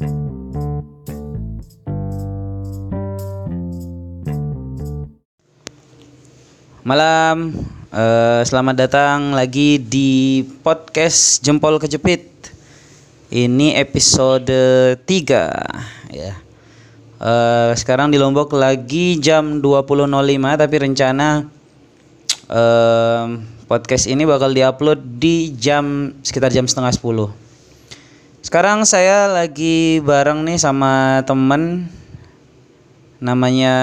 Malam, eh, selamat datang lagi di podcast Jempol Kejepit. Ini episode 3 ya. Eh, sekarang di Lombok lagi jam 20.05 tapi rencana eh, podcast ini bakal diupload di jam sekitar jam setengah 10. Sekarang saya lagi bareng nih sama temen namanya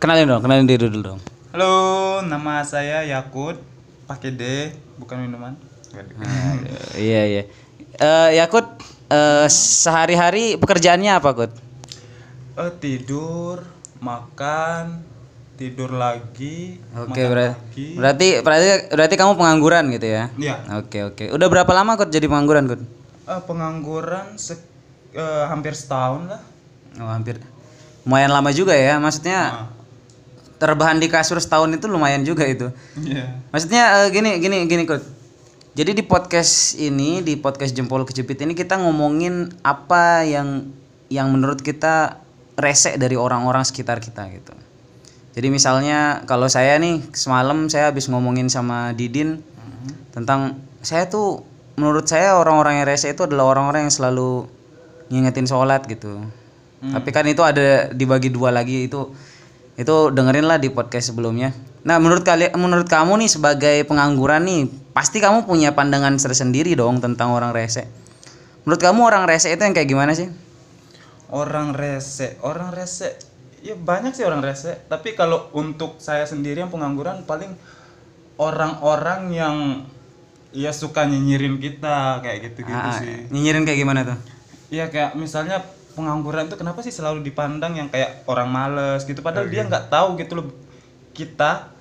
kenalin dong, kenalin diri dulu dong. Halo, nama saya Yakut, pakai D, bukan minuman. Aduh, iya iya. Eh Yakut eh, sehari-hari pekerjaannya apa, Kut? Eh, tidur, makan, tidur lagi, Oke, berarti, berarti berarti berarti kamu pengangguran gitu ya? Iya. Oke oke. Udah berapa lama Kut jadi pengangguran, Kut? Eh, pengangguran se- eh, hampir setahun lah. Oh, hampir. Lumayan lama juga ya, maksudnya Ah, terbahan di kasur setahun itu lumayan juga itu. Iya. Maksudnya eh, gini gini gini Kut. Jadi di podcast ini, di podcast Jempol Kejepit ini kita ngomongin apa yang yang menurut kita resek dari orang-orang sekitar kita gitu. Jadi misalnya kalau saya nih semalam saya habis ngomongin sama Didin tentang saya tuh menurut saya orang-orang yang resek itu adalah orang-orang yang selalu ngingetin sholat gitu. Tapi kan itu ada dibagi dua lagi itu itu dengerin lah di podcast sebelumnya. Nah menurut kalian menurut kamu nih sebagai pengangguran nih pasti kamu punya pandangan tersendiri dong tentang orang resek. Menurut kamu orang resek itu yang kayak gimana sih? Orang rese, orang rese, ya banyak sih orang rese. Tapi kalau untuk saya sendiri yang pengangguran paling orang-orang yang ya suka nyinyirin kita kayak gitu-gitu Ah, sih. nyinyirin kayak gimana tuh? Iya kayak misalnya pengangguran itu kenapa sih selalu dipandang yang kayak orang males gitu padahal dia nggak tahu gitu loh kita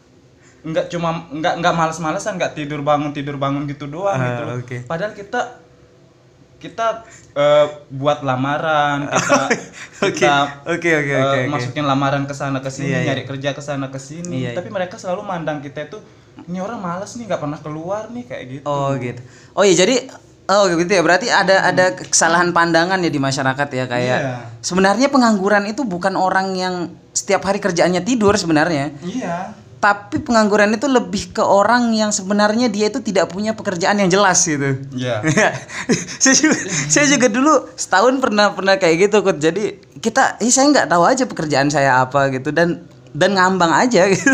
nggak cuma nggak nggak males-malesan nggak tidur bangun tidur bangun gitu doang Ah, gitu loh oke. padahal kita kita eh, buat lamaran kita Oke, kita oke, oke, eh, oke, masukin lamaran ke sana ke sini Iya, iya. nyari kerja ke sana ke sini Iya, iya. tapi mereka selalu mandang kita itu ini orang males nih nggak pernah keluar nih kayak gitu Oh gitu. Oh iya jadi oh gitu ya. Berarti ada ada kesalahan pandangan ya di masyarakat ya kayak Iya. sebenarnya pengangguran itu bukan orang yang setiap hari kerjaannya tidur sebenarnya. iya Tapi pengangguran itu lebih ke orang yang sebenarnya dia itu tidak punya pekerjaan yang jelas gitu. iya saya juga saya juga dulu setahun pernah pernah kayak gitu kok. Jadi kita eh, saya nggak tahu aja pekerjaan saya apa gitu dan dan ngambang aja gitu.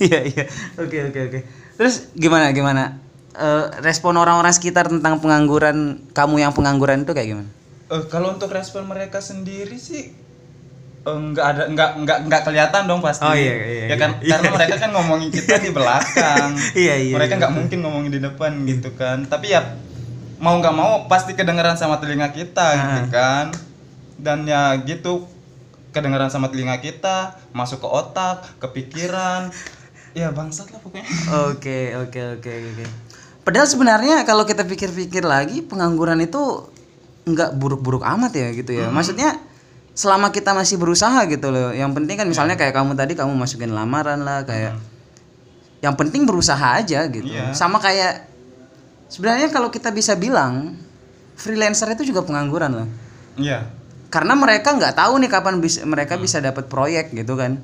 Iya iya. Oke oke oke. Terus gimana gimana? Eh, respon orang-orang sekitar tentang pengangguran kamu yang pengangguran itu kayak gimana? Eh, kalau untuk respon mereka sendiri sih nggak ada nggak nggak nggak kelihatan dong pasti Oh, iya, iya, ya kan iya. karena mereka kan ngomongin kita di belakang Iya, iya, mereka iya. nggak mungkin ngomongin di depan gitu kan tapi ya mau nggak mau pasti kedengeran sama telinga kita gitu Ah. kan dan ya gitu kedengeran sama telinga kita masuk ke otak ke pikiran ya bangsat lah pokoknya Oke oke oke oke. Padahal sebenarnya kalau kita pikir-pikir lagi pengangguran itu nggak buruk-buruk amat ya gitu ya. Maksudnya selama kita masih berusaha gitu loh. Yang penting kan misalnya kayak kamu tadi kamu masukin lamaran lah kayak. Yang penting berusaha aja gitu. Iya. Sama kayak sebenarnya kalau kita bisa bilang freelancer itu juga pengangguran loh. iya Karena mereka nggak tahu nih kapan bisa mereka bisa dapat proyek gitu kan.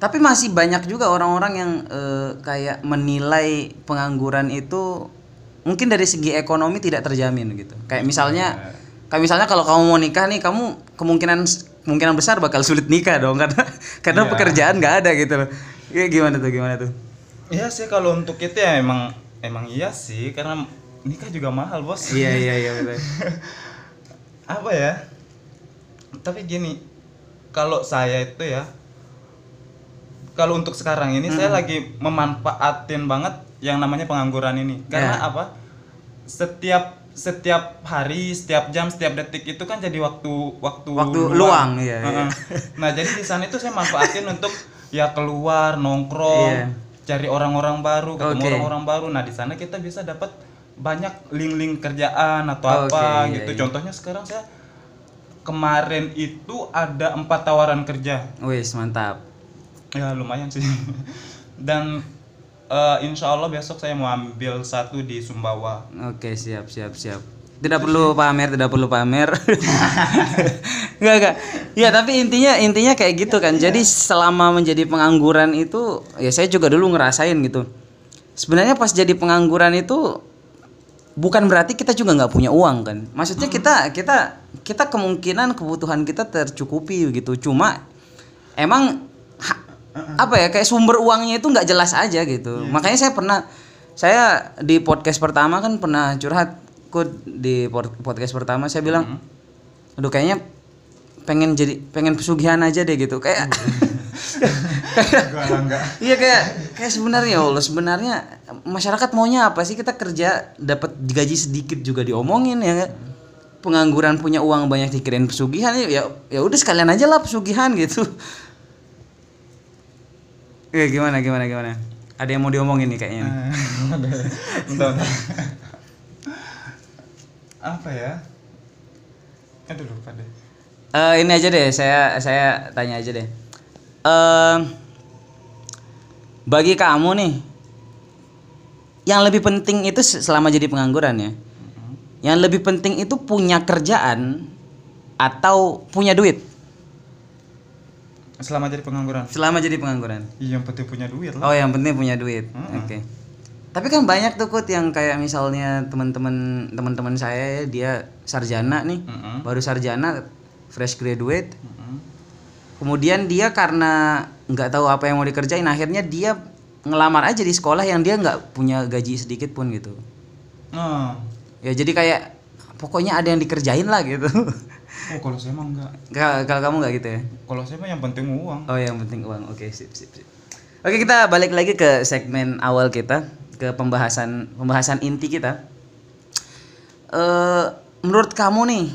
Tapi masih banyak juga orang-orang yang eh, kayak menilai pengangguran itu mungkin dari segi ekonomi tidak terjamin gitu. Kayak misalnya kayak misalnya kalau kamu mau nikah nih kamu kemungkinan kemungkinan besar bakal sulit nikah dong karena karena Iya. pekerjaan nggak ada gitu loh. Ya, gimana tuh gimana tuh? Iya sih kalau untuk itu ya emang emang iya sih karena nikah juga mahal bos Iya iya iya betul. apa ya tapi gini kalau saya itu ya kalau untuk sekarang ini saya lagi memanfaatin banget yang namanya pengangguran ini karena Ya. apa setiap setiap hari setiap jam setiap detik itu kan jadi waktu waktu Waktu luang, iya, iya. Heeh. nah jadi di sana itu saya manfaatin untuk ya keluar nongkrong Iya. cari orang-orang baru ketemu Oke. orang-orang baru nah di sana kita bisa dapat banyak link-link kerjaan atau Oke, apa iya, gitu iya. contohnya sekarang saya kemarin itu ada empat tawaran kerja Wis mantap. ya lumayan sih dan eh, insya Allah besok saya mau ambil satu di Sumbawa. Oke siap siap siap. tidak perlu pamer tidak perlu pamer. Nggak nggak. Ya tapi intinya intinya kayak gitu kan. Jadi selama menjadi pengangguran itu ya saya juga dulu ngerasain gitu. Sebenarnya pas jadi pengangguran itu bukan berarti kita juga nggak punya uang kan. Maksudnya kita kita kita kemungkinan kebutuhan kita tercukupi gitu. Cuma emang apa ya kayak sumber uangnya itu nggak jelas aja gitu. Makanya saya pernah saya di podcast pertama kan pernah curhat kok di pod- podcast pertama saya bilang aduh kayaknya pengen jadi pengen pesugihan aja deh gitu. Kayak lah, enggak. Iya kayak kayak sebenarnya ya Allah sebenarnya masyarakat maunya apa sih? Kita kerja dapat gaji sedikit juga diomongin ya pengangguran punya uang banyak dikirain pesugihan ya ya udah sekalian aja lah pesugihan gitu. Ya gimana gimana gimana? Ada yang mau diomongin nih kayaknya. nih. Bentar, bentar. Apa ya? Aduh lupa deh. Eh, ini aja deh saya saya tanya aja deh. Eh bagi kamu nih yang lebih penting itu se- selama jadi pengangguran ya. Yang lebih penting itu punya kerjaan atau punya duit Selama jadi pengangguran. selama jadi pengangguran. Iya, yang penting punya duit lah. Oh, yang penting punya duit. Mm-mm. Oke. Tapi kan banyak tuh Kut yang kayak misalnya teman-teman teman-teman saya dia sarjana nih, Mm-mm. baru sarjana fresh graduate Mm-mm. kemudian dia karena nggak tahu apa yang mau dikerjain akhirnya dia ngelamar aja di sekolah yang dia nggak punya gaji sedikit pun gitu Nah, ya jadi kayak pokoknya ada yang dikerjain lah gitu oh kalau saya mah enggak. Ka- kalau kamu nggak gitu ya Kalau saya mah yang penting uang. oh yang penting uang oke sip sip sip oke kita balik lagi ke segmen awal kita ke pembahasan pembahasan inti kita eh menurut kamu nih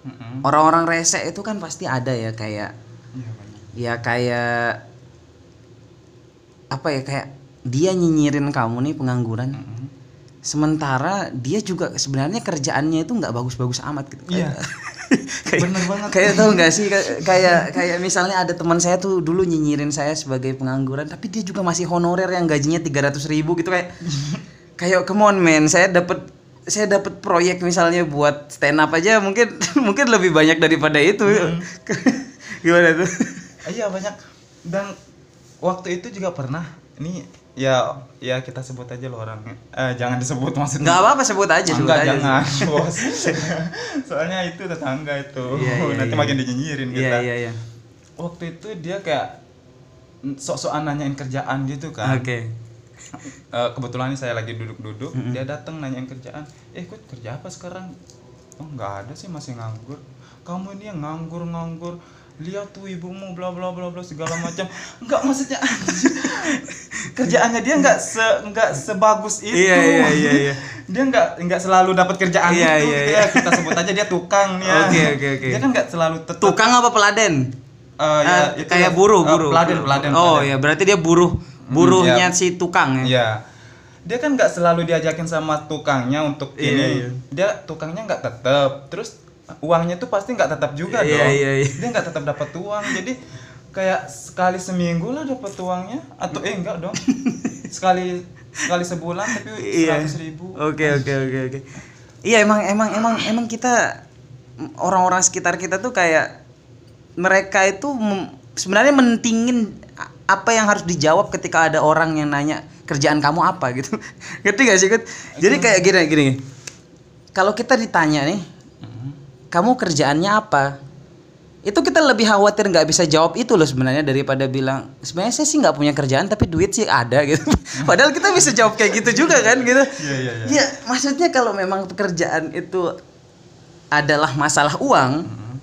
Mm-mm. orang-orang rese itu kan pasti ada ya kayak Iya banyak. ya kayak apa ya kayak dia nyinyirin kamu nih pengangguran Mm-mm. sementara dia juga sebenarnya kerjaannya itu nggak bagus-bagus amat gitu Iya. Kayak, Bener banget. kayak tahu nggak sih Kay- kayak kayak misalnya ada teman saya tuh dulu nyinyirin saya sebagai pengangguran tapi dia juga masih honorer yang gajinya 300 ribu gitu kayak kayak come on man saya dapat saya dapat proyek misalnya buat stand up aja mungkin mungkin lebih banyak daripada itu gimana tuh Iya banyak. Dan waktu itu juga pernah. Ini ya ya kita sebut aja loh orangnya. Eh jangan disebut maksudnya. nggak apa-apa sebut aja sebut Enggak, aja jangan, bos. Soalnya itu tetangga itu. Iya, iya, Nanti iya. makin dinyinyirin iya kita. iya iya Waktu itu dia kayak sok-sokan nanyain kerjaan gitu kan. oke Eh, kebetulan nih saya lagi duduk-duduk, dia datang nanyain kerjaan. Eh, kok kerja apa sekarang? Oh, nggak ada sih, masih nganggur. Kamu ini yang nganggur-nganggur. Lihat tuh ibumu bla bla bla bla segala macam. Enggak maksudnya. Kerjaannya dia nggak se nggak sebagus itu. Iya, iya, iya, iya. dia nggak nggak selalu dapat kerjaan Iya, itu. iya, iya. ya. Kita sebut aja dia tukang ya. Oke, oke, oke. Dia kan nggak selalu tetap tukang apa peladen eh, ya, itu kayak ya, buruh eh, buruh peladen peladen oh ya berarti dia buruh buruhnya iya. si tukang ya Iya. Dia kan nggak selalu diajakin sama tukangnya untuk Iya, ini. iya. Dia tukangnya nggak tetap. Terus uangnya tuh pasti nggak tetap juga Iya, dong. iya, iya. Dia nggak tetap dapat uang. Jadi kayak sekali seminggu lah dapat uangnya atau eh enggak dong. sekali sekali sebulan tapi Iya. seratus ribu. Oke oke oke oke. Iya emang emang emang emang kita orang-orang sekitar kita tuh kayak mereka itu sebenarnya mentingin apa yang harus dijawab ketika ada orang yang nanya kerjaan kamu apa gitu. Ngerti gak sih Kut? Jadi kayak gini gini. Kalau kita ditanya nih, Mhm. kamu kerjaannya apa? Itu kita lebih khawatir nggak bisa jawab itu loh sebenarnya daripada bilang sebenarnya saya sih nggak punya kerjaan tapi duit sih ada gitu. Padahal kita bisa jawab kayak gitu juga kan gitu. Iya iya iya. Ya, maksudnya kalau memang pekerjaan itu adalah masalah uang, Mhm.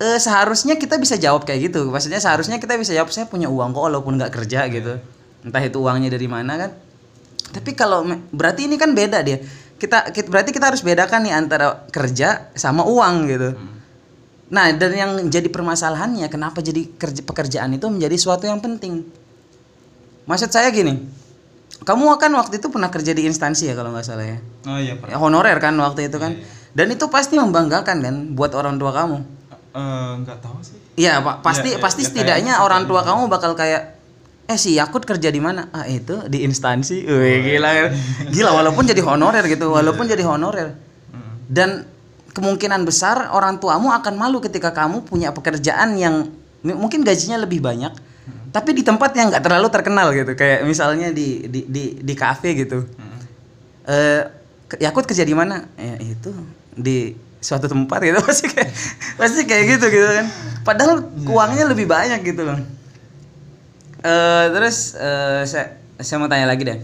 eh, seharusnya kita bisa jawab kayak gitu. Maksudnya seharusnya kita bisa jawab saya punya uang kok walaupun nggak kerja gitu. Entah itu uangnya dari mana kan. Tapi kalau berarti ini kan beda dia. Kita, kita berarti kita harus bedakan nih antara kerja sama uang gitu. Nah, dan yang jadi permasalahannya kenapa jadi kerja pekerjaan itu menjadi suatu yang penting. Maksud saya gini. Kamu kan waktu itu pernah kerja di instansi ya kalau nggak salah ya. Oh iya, Ya, Pak. honorer kan waktu itu kan. Dan itu pasti membanggakan kan buat orang tua kamu. Eh, nggak tahu sih. Iya, Pak. Pasti Iya, iya, pasti ya, setidaknya sih orang kayak tua kamu bakal kayak eh si Yakut kerja di mana ah itu di instansi Wih, gila gila walaupun jadi honorer gitu walaupun jadi honorer dan kemungkinan besar orang tuamu akan malu ketika kamu punya pekerjaan yang mungkin gajinya lebih banyak tapi di tempat yang nggak terlalu terkenal gitu. Kayak misalnya di di di, di kafe gitu. Eh ke- Yakut kerja di mana? Ya itu di suatu tempat gitu. Pasti kayak pasti kayak gitu gitu kan. Padahal uangnya lebih banyak gitu loh. Eh terus eh saya saya mau tanya lagi deh.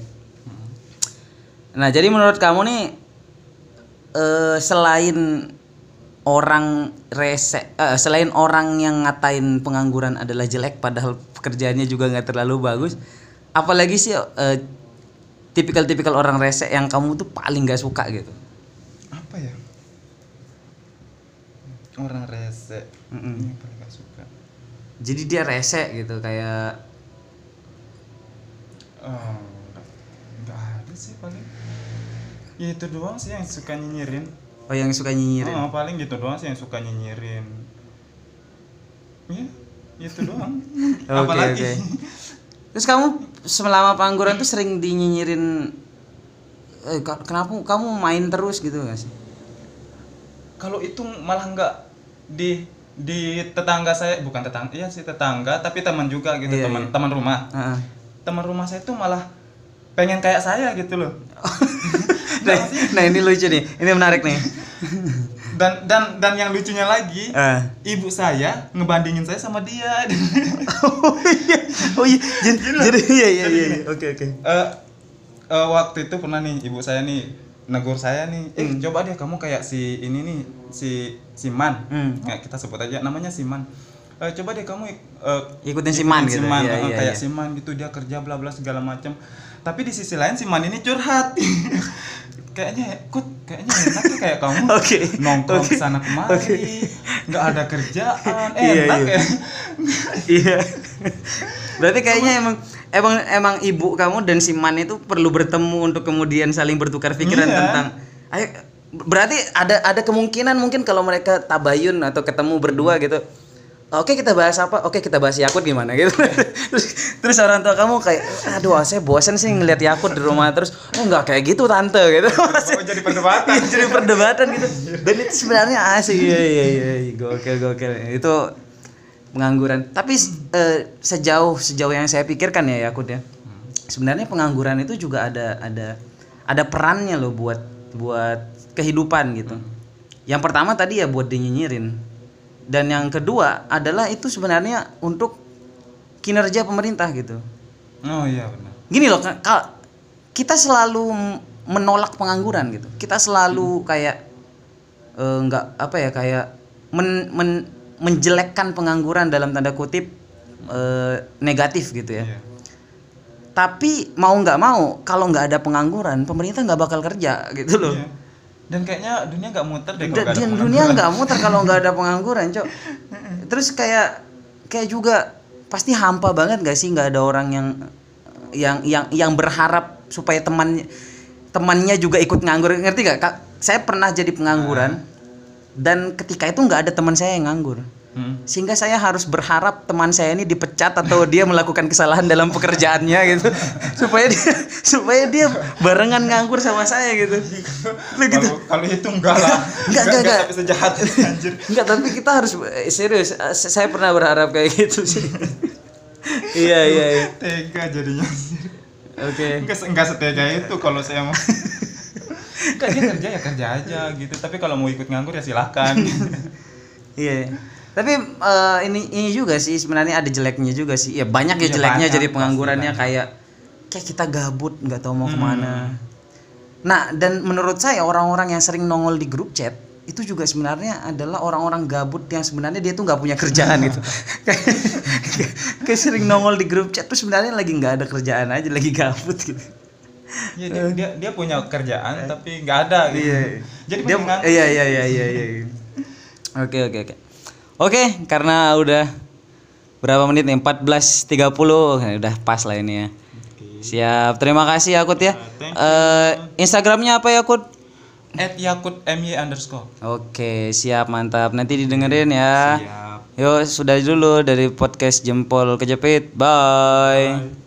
Nah jadi menurut kamu nih eh selain orang rese eh, selain orang yang ngatain pengangguran adalah jelek padahal pekerjaannya juga nggak terlalu bagus apalagi sih eh, tipikal-tipikal orang rese yang kamu tuh paling gak suka gitu? Apa ya? Orang rese Mm-mm. ini paling gak suka. Jadi dia rese gitu kayak oh, nggak ada sih paling ya itu doang sih yang suka nyinyirin. Oh yang suka nyinyirin? Oh, paling gitu doang sih yang suka nyinyirin. Ya itu doang. Oke, apalagi? oke. terus kamu selama pengangguran tuh sering dinyinyirin eh, kenapa kamu main terus gitu gak sih? Kalau itu malah nggak di di tetangga saya bukan tetangga iya sih tetangga tapi teman juga gitu Iya, teman iya. teman rumah. Heeh. teman rumah saya tuh malah pengen kayak saya gitu loh nah, nah ini lucu nih. Ini menarik nih. Dan dan dan yang lucunya lagi Eh. ibu saya ngebandingin saya sama dia. Oh iya. Oh iya. Jadi jadi iya iya iya iya. oke oke. Eh, eh, waktu itu pernah nih ibu saya nih negur saya nih eh coba deh kamu kayak si ini nih si Siman Hmm. ya, kita sebut aja namanya Siman Eh, coba deh kamu eh, Ikutin Siman gitu. Siman, Iya, eh, iya, kayak iya. Siman gitu dia kerja bla bla segala macam tapi di sisi lain Siman ini curhat kayaknya kut kayaknya enaknya kayak kamu Oke. nongkrong Oke. sana kemari nggak ada kerjaan Iya, enak iya. ya iya berarti kayaknya emang emang emang ibu kamu dan si Man itu perlu bertemu untuk kemudian saling bertukar pikiran Iya. tentang ayo berarti ada ada kemungkinan mungkin kalau mereka tabayun atau ketemu berdua gitu Oke kita bahas apa? Oke kita bahas Yakut gimana gitu. terus, terus orang tua kamu kayak, aduh saya bosan sih ngeliat Yakut di rumah terus, oh nggak kayak gitu tante gitu. Oh, jadi perdebatan. Iya, jadi perdebatan gitu. Dan itu sebenarnya asik. Iya iya iya, iya. gokil gokil. Itu pengangguran. Tapi eh, sejauh sejauh yang saya pikirkan ya Yakut ya. Sebenarnya pengangguran itu juga ada ada ada perannya loh buat buat kehidupan gitu. Yang pertama tadi ya buat dinyinyirin. Dan yang kedua adalah itu sebenarnya untuk kinerja pemerintah gitu. oh iya benar Gini loh, ka- ka- kita selalu menolak pengangguran gitu. Kita selalu kayak eh, nggak apa ya kayak men, men- menjelekkan pengangguran dalam tanda kutip eh, negatif gitu ya. Iya. Tapi mau nggak mau kalau nggak ada pengangguran pemerintah nggak bakal kerja gitu loh. Iya. Dan kayaknya dunia nggak muter deh kalau dan dunia nggak muter kalau nggak ada pengangguran, cok. Terus kayak kayak juga pasti hampa banget gak sih nggak ada orang yang yang yang yang berharap supaya teman temannya juga ikut nganggur. Ngerti gak kak? Saya pernah jadi pengangguran dan ketika itu nggak ada teman saya yang nganggur Hmm. sehingga saya harus berharap teman saya ini dipecat atau dia melakukan kesalahan dalam pekerjaannya gitu supaya dia supaya dia barengan nganggur sama saya gitu Lu gitu Kalau kalau itu enggak lah. Enggak, enggak, enggak. sampai sejahat itu, anjir. Enggak, tapi kita harus eh, serius. Eh, Saya pernah berharap kayak gitu sih. iya, iya, iya. Tega jadinya. Oke. Enggak se- enggak setega itu kalau saya mau. Enggak dia kerja ya kerja aja gitu. Tapi kalau mau ikut nganggur ya silakan. Iya. Tapi eh, ini ini juga sih sebenarnya ada jeleknya juga sih. Ya banyak ya Iya, jeleknya banyak, jadi penganggurannya kayak kayak kita gabut nggak tahu mau Hmm. ke mana. Nah, dan menurut saya orang-orang yang sering nongol di grup chat itu juga sebenarnya adalah orang-orang gabut yang sebenarnya dia tuh nggak punya kerjaan gitu. kayak sering nongol di grup chat tuh sebenarnya lagi nggak ada kerjaan aja, lagi gabut gitu. Ya, dia, dia dia punya kerjaan tapi nggak ada gitu. Iya. Jadi dia iya iya iya iya iya. Oke oke oke. Oke, karena udah berapa menit nih? 14.30. Nah, Udah pas lah ini ya. Siap. Terima kasih Yakut ya. Eh, Instagramnya apa Yakut? At Yakut MY underscore. Oke, siap mantap. Nanti didengerin ya. Siap. Yo sudah dulu dari podcast jempol kejepit. Bye. Bye.